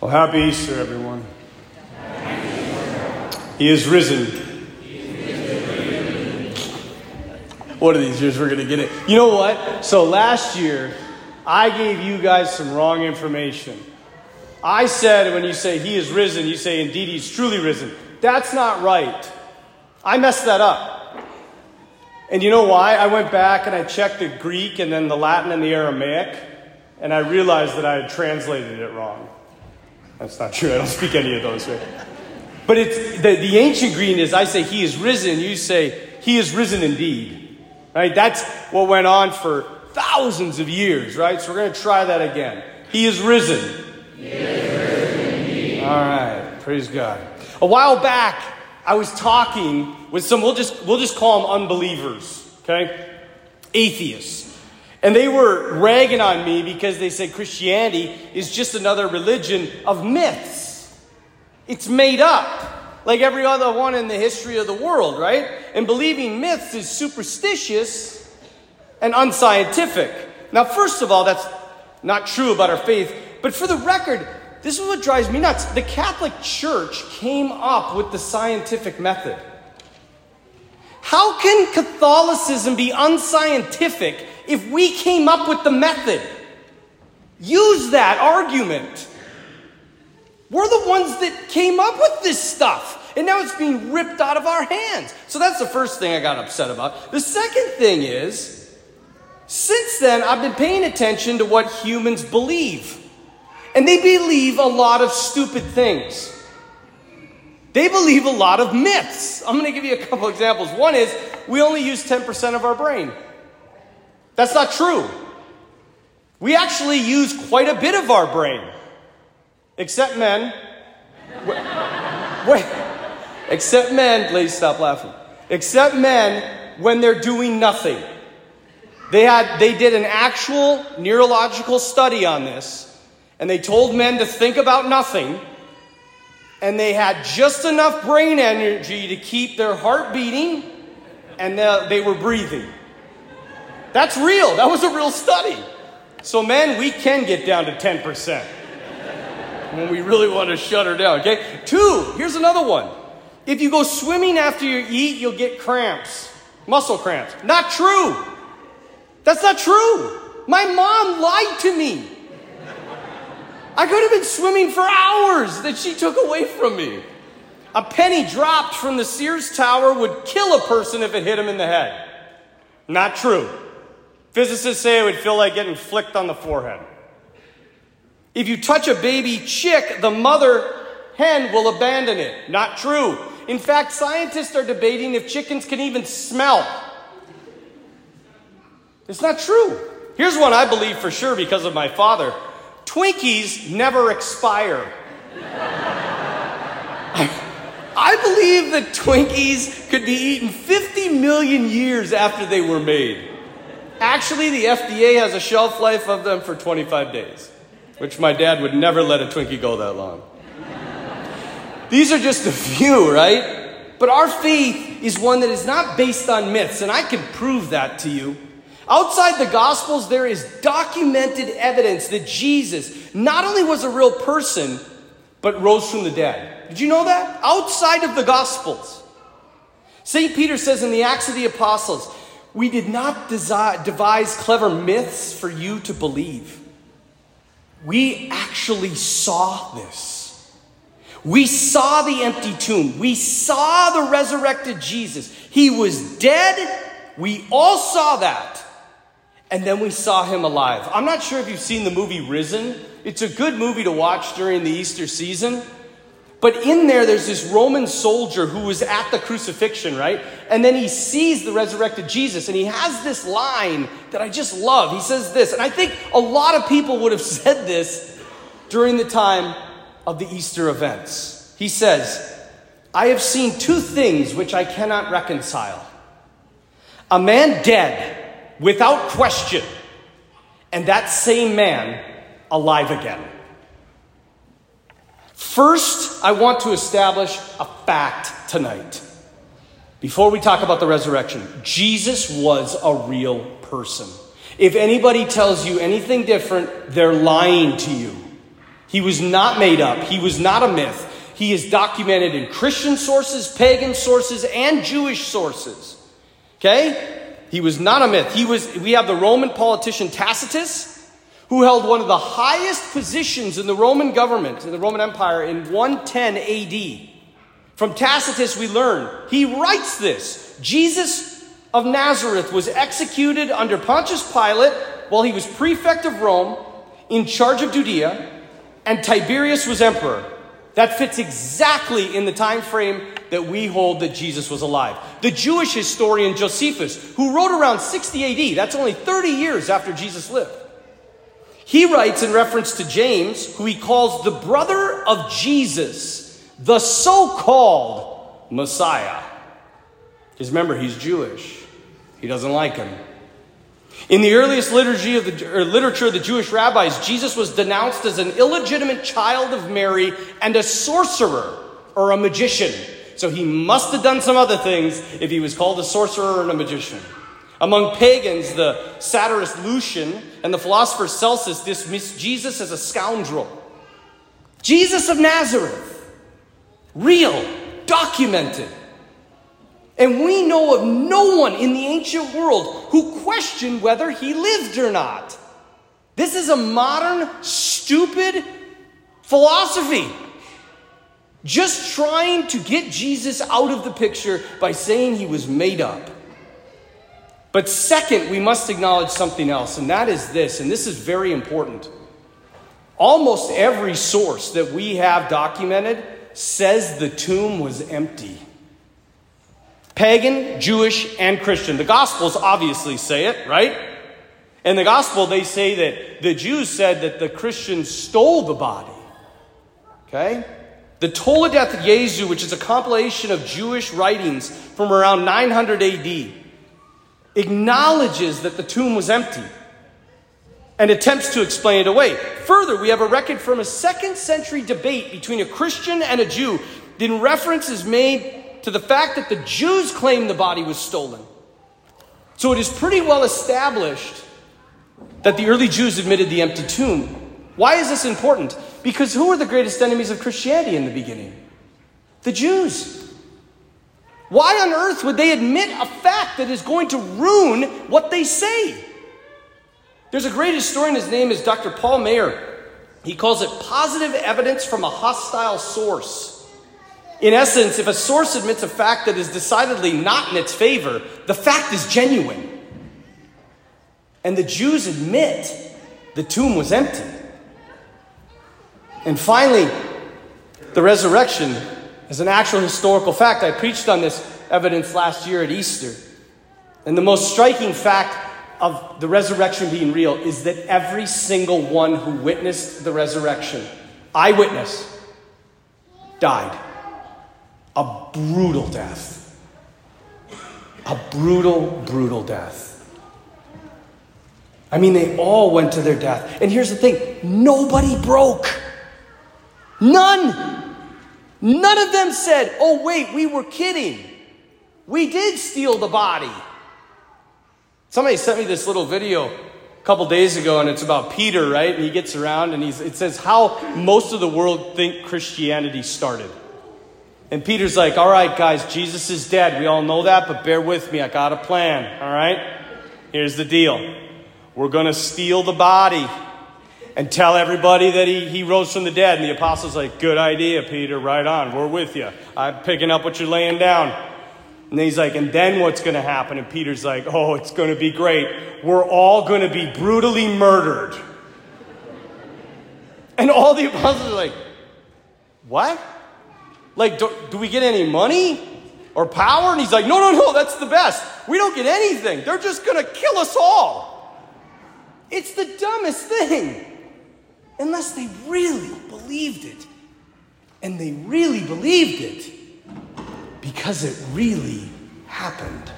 Well, happy Easter, everyone. He is risen. One of these years we're going to get it. You know what? So last year, I gave you guys some wrong information. I said when you say he is risen, you say indeed he's truly risen. That's not right. I messed that up. And you know why? I went back and I checked the Greek and then the Latin and the Aramaic, and I realized that I had translated it wrong. That's not true. I don't speak any of those. Right? But it's the, the ancient Greek is I say he is risen, you say he is risen indeed. Right? That's what went on for thousands of years, right? So we're going to try that again. He is risen. He is risen indeed. All right. Praise God. A while back, I was talking with some, we'll just, we'll just call them unbelievers, okay? Atheists. And they were ragging on me because they said Christianity is just another religion of myths. It's made up, like every other one in the history of the world, right? And believing myths is superstitious and unscientific. Now, first of all, that's not true about our faith. But for the record, this is what drives me nuts. The Catholic Church came up with the scientific method. How can Catholicism be unscientific if we came up with the method? Use that argument. We're the ones that came up with this stuff, and now it's being ripped out of our hands. So that's the first thing I got upset about. The second thing is, since then, I've been paying attention to what humans believe. And they believe a lot of stupid things. They believe a lot of myths. I'm going to give you a couple examples. One is we only use 10% of our brain. That's not true. We actually use quite a bit of our brain. Except men. Wait. Except men, please stop laughing. Except men when they're doing nothing. They had they did an actual neurological study on this and they told men to think about nothing, and they had just enough brain energy to keep their heart beating, and they were breathing. That's real. That was a real study. So, men, we can get down to 10% when we really want to shut her down, okay? Two, here's another one. If you go swimming after you eat, you'll get cramps, muscle cramps. Not true. That's not true. My mom lied to me. I could have been swimming for hours that she took away from me. A penny dropped from the Sears Tower would kill a person if it hit him in the head. Not true. Physicists say it would feel like getting flicked on the forehead. If you touch a baby chick, the mother hen will abandon it. Not true. In fact, scientists are debating if chickens can even smell. It's not true. Here's one I believe for sure because of my father. Twinkies never expire. I believe that Twinkies could be eaten 50 million years after they were made. Actually, the FDA has a shelf life of them for 25 days, which my dad would never let a Twinkie go that long. These are just a few, right? But our faith is one that is not based on myths, and I can prove that to you. Outside the Gospels, there is documented evidence that Jesus not only was a real person, but rose from the dead. Did you know that? Outside of the Gospels. St. Peter says in the Acts of the Apostles, We did not devise clever myths for you to believe. We actually saw this. We saw the empty tomb. We saw the resurrected Jesus. He was dead. We all saw that and then we saw him alive. I'm not sure if you've seen the movie Risen. It's a good movie to watch during the Easter season. But in there, there's this Roman soldier who was at the crucifixion, right? And then he sees the resurrected Jesus, and he has this line that I just love. He says this, and I think a lot of people would have said this during the time of the Easter events. He says, I have seen two things which I cannot reconcile a man dead without question, and that same man alive again. First, I want to establish a fact tonight. Before we talk about the resurrection, Jesus was a real person. If anybody tells you anything different, they're lying to you. He was not made up, he was not a myth. He is documented in Christian sources, pagan sources, and Jewish sources. Okay? He was not a myth. He was, we have the Roman politician Tacitus, who held one of the highest positions in the Roman government, in the Roman Empire, in 110 AD. From Tacitus, we learn, he writes this Jesus of Nazareth was executed under Pontius Pilate while he was prefect of Rome, in charge of Judea, and Tiberius was emperor. That fits exactly in the time frame that we hold that Jesus was alive. The Jewish historian Josephus, who wrote around 60 AD, that's only 30 years after Jesus lived. He writes in reference to James, who he calls the brother of Jesus, the so called Messiah. Because remember, he's Jewish, he doesn't like him. In the earliest liturgy of the, literature of the Jewish rabbis, Jesus was denounced as an illegitimate child of Mary and a sorcerer or a magician. So he must have done some other things if he was called a sorcerer and a magician. Among pagans, the satirist Lucian and the philosopher Celsus dismissed Jesus as a scoundrel. Jesus of Nazareth, real, documented. And we know of no one in the ancient world who questioned whether he lived or not. This is a modern, stupid philosophy. Just trying to get Jesus out of the picture by saying he was made up. But second, we must acknowledge something else, and that is this, and this is very important. Almost every source that we have documented says the tomb was empty. Pagan, Jewish, and Christian. The Gospels obviously say it, right? In the Gospel, they say that the Jews said that the Christians stole the body. Okay? The Toledeth Jesu, which is a compilation of Jewish writings from around 900 AD, acknowledges that the tomb was empty and attempts to explain it away. Further, we have a record from a second century debate between a Christian and a Jew. Then reference is made to the fact that the Jews claim the body was stolen. So it is pretty well established that the early Jews admitted the empty tomb. Why is this important? Because who were the greatest enemies of Christianity in the beginning? The Jews. Why on earth would they admit a fact that is going to ruin what they say? There's a great historian, his name is Dr. Paul Maier. He calls it positive evidence from a hostile source. In essence, if a source admits a fact that is decidedly not in its favor, the fact is genuine. And the Jews admit the tomb was empty. And finally, the resurrection is an actual historical fact. I preached on this evidence last year at Easter. And the most striking fact of the resurrection being real is that every single one who witnessed the resurrection, eyewitness, died a brutal death. A brutal, brutal death. I mean, they all went to their death. And here's the thing nobody broke. None. None of them said, oh, wait, we were kidding. We did steal the body. Somebody sent me this little video a couple days ago, and it's about Peter, right? And he gets around and he's, it says how most of the world think Christianity started. And Peter's like, all right, guys, Jesus is dead. We all know that, but bear with me. I got a plan, all right? Here's the deal we're going to steal the body and tell everybody that he, he rose from the dead. And the apostles like, good idea, Peter, right on. We're with you. I'm picking up what you're laying down. And he's like, and then what's going to happen? And Peter's like, oh, it's going to be great. We're all going to be brutally murdered. And all the apostles are like, what? Like, do, do we get any money or power? And he's like, No, no, no, that's the best. We don't get anything. They're just going to kill us all. It's the dumbest thing. Unless they really believed it. And they really believed it because it really happened.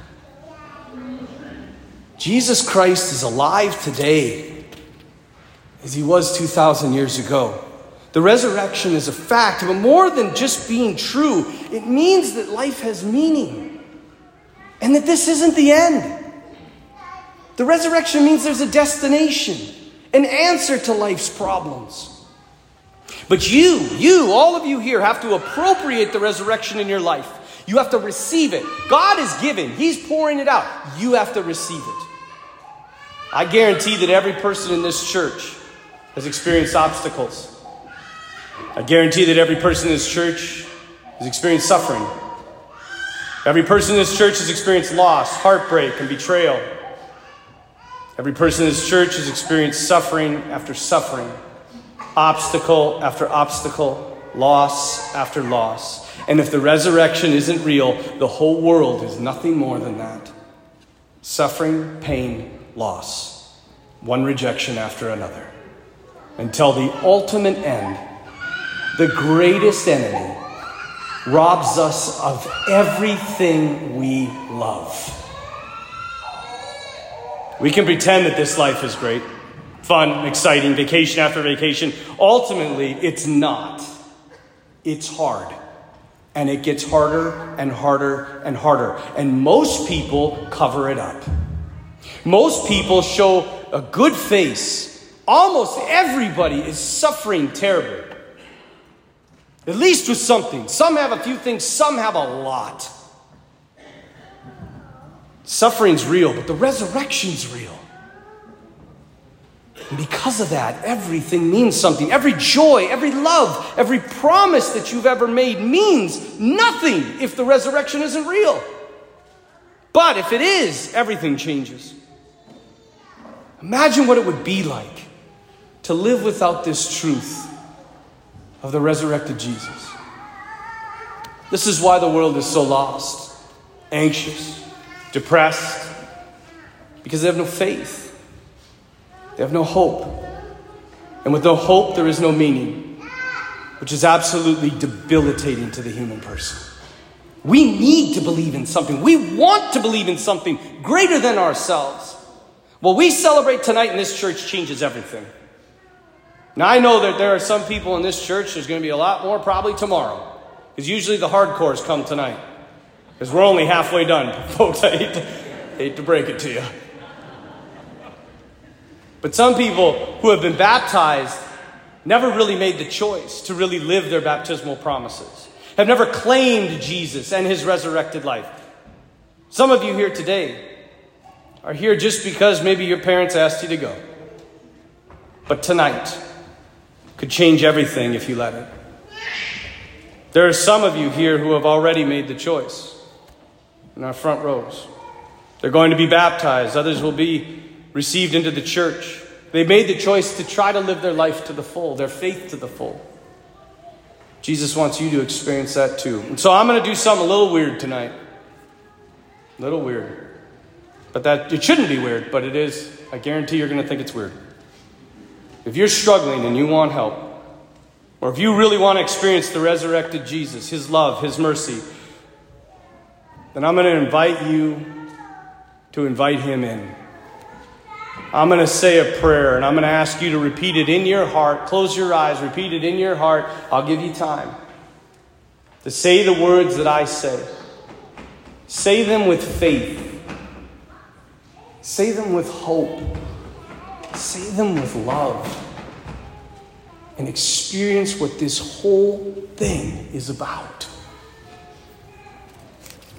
Jesus Christ is alive today as he was 2,000 years ago. The resurrection is a fact, but more than just being true, it means that life has meaning and that this isn't the end. The resurrection means there's a destination, an answer to life's problems. But you, you, all of you here, have to appropriate the resurrection in your life. You have to receive it. God is giving, He's pouring it out. You have to receive it. I guarantee that every person in this church has experienced obstacles. I guarantee that every person in this church has experienced suffering. Every person in this church has experienced loss, heartbreak, and betrayal. Every person in this church has experienced suffering after suffering, obstacle after obstacle, loss after loss. And if the resurrection isn't real, the whole world is nothing more than that suffering, pain, loss, one rejection after another, until the ultimate end, the greatest enemy robs us of everything we love. We can pretend that this life is great, fun, exciting, vacation after vacation. Ultimately, it's not. It's hard. And it gets harder and harder and harder. And most people cover it up. Most people show a good face. Almost everybody is suffering terribly. At least with something. Some have a few things, some have a lot. Suffering's real, but the resurrection's real. And because of that, everything means something. Every joy, every love, every promise that you've ever made means nothing if the resurrection isn't real. But if it is, everything changes. Imagine what it would be like to live without this truth of the resurrected Jesus. This is why the world is so lost, anxious, depressed, because they have no faith. They have no hope. And with no hope, there is no meaning, which is absolutely debilitating to the human person. We need to believe in something. We want to believe in something greater than ourselves. What we celebrate tonight in this church changes everything. Now, I know that there are some people in this church, there's going to be a lot more probably tomorrow, because usually the hardcores come tonight. Because we're only halfway done, folks. I hate to, hate to break it to you. But some people who have been baptized never really made the choice to really live their baptismal promises, have never claimed Jesus and his resurrected life. Some of you here today are here just because maybe your parents asked you to go. But tonight could change everything if you let it. There are some of you here who have already made the choice in our front rows. They're going to be baptized, others will be received into the church. They made the choice to try to live their life to the full, their faith to the full. Jesus wants you to experience that too. And so I'm going to do something a little weird tonight. A little weird. But that it shouldn't be weird, but it is. I guarantee you're going to think it's weird. If you're struggling and you want help, or if you really want to experience the resurrected Jesus, his love, his mercy, then I'm going to invite you to invite him in. I'm going to say a prayer and I'm going to ask you to repeat it in your heart. Close your eyes, repeat it in your heart. I'll give you time to say the words that I say. Say them with faith, say them with hope, say them with love, and experience what this whole thing is about.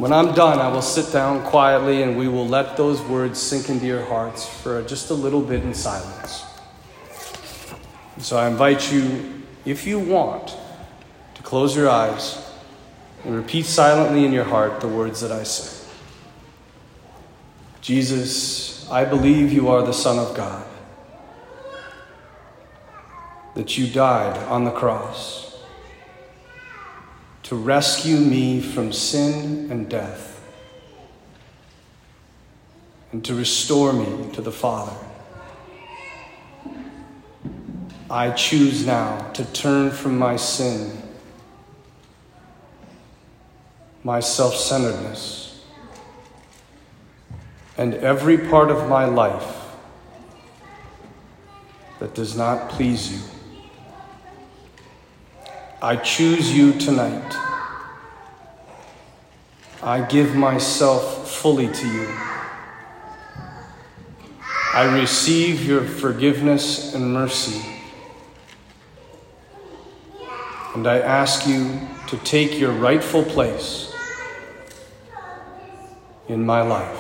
When I'm done, I will sit down quietly and we will let those words sink into your hearts for just a little bit in silence. So I invite you, if you want, to close your eyes and repeat silently in your heart the words that I say. Jesus, I believe you are the Son of God, that you died on the cross to rescue me from sin and death, and to restore me to the Father. I choose now to turn from my sin, my self centeredness, and every part of my life that does not please you. I choose you tonight. I give myself fully to you. I receive your forgiveness and mercy. And I ask you to take your rightful place in my life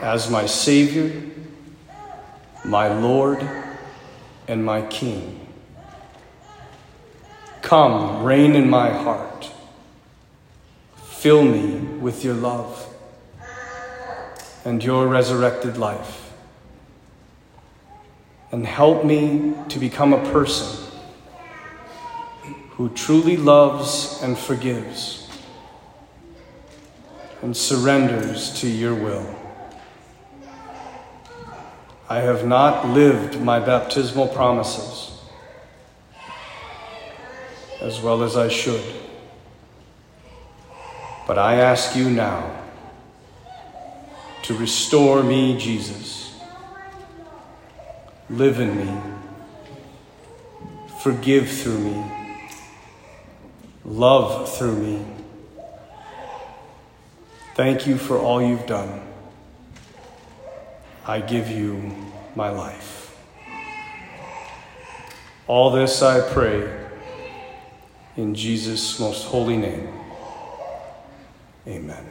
as my Savior, my Lord, and my King. Come, reign in my heart. Fill me with your love and your resurrected life. And help me to become a person who truly loves and forgives and surrenders to your will. I have not lived my baptismal promises as well as I should. But I ask you now to restore me, Jesus. Live in me. Forgive through me. Love through me. Thank you for all you've done. I give you my life. All this I pray in Jesus' most holy name. Amen.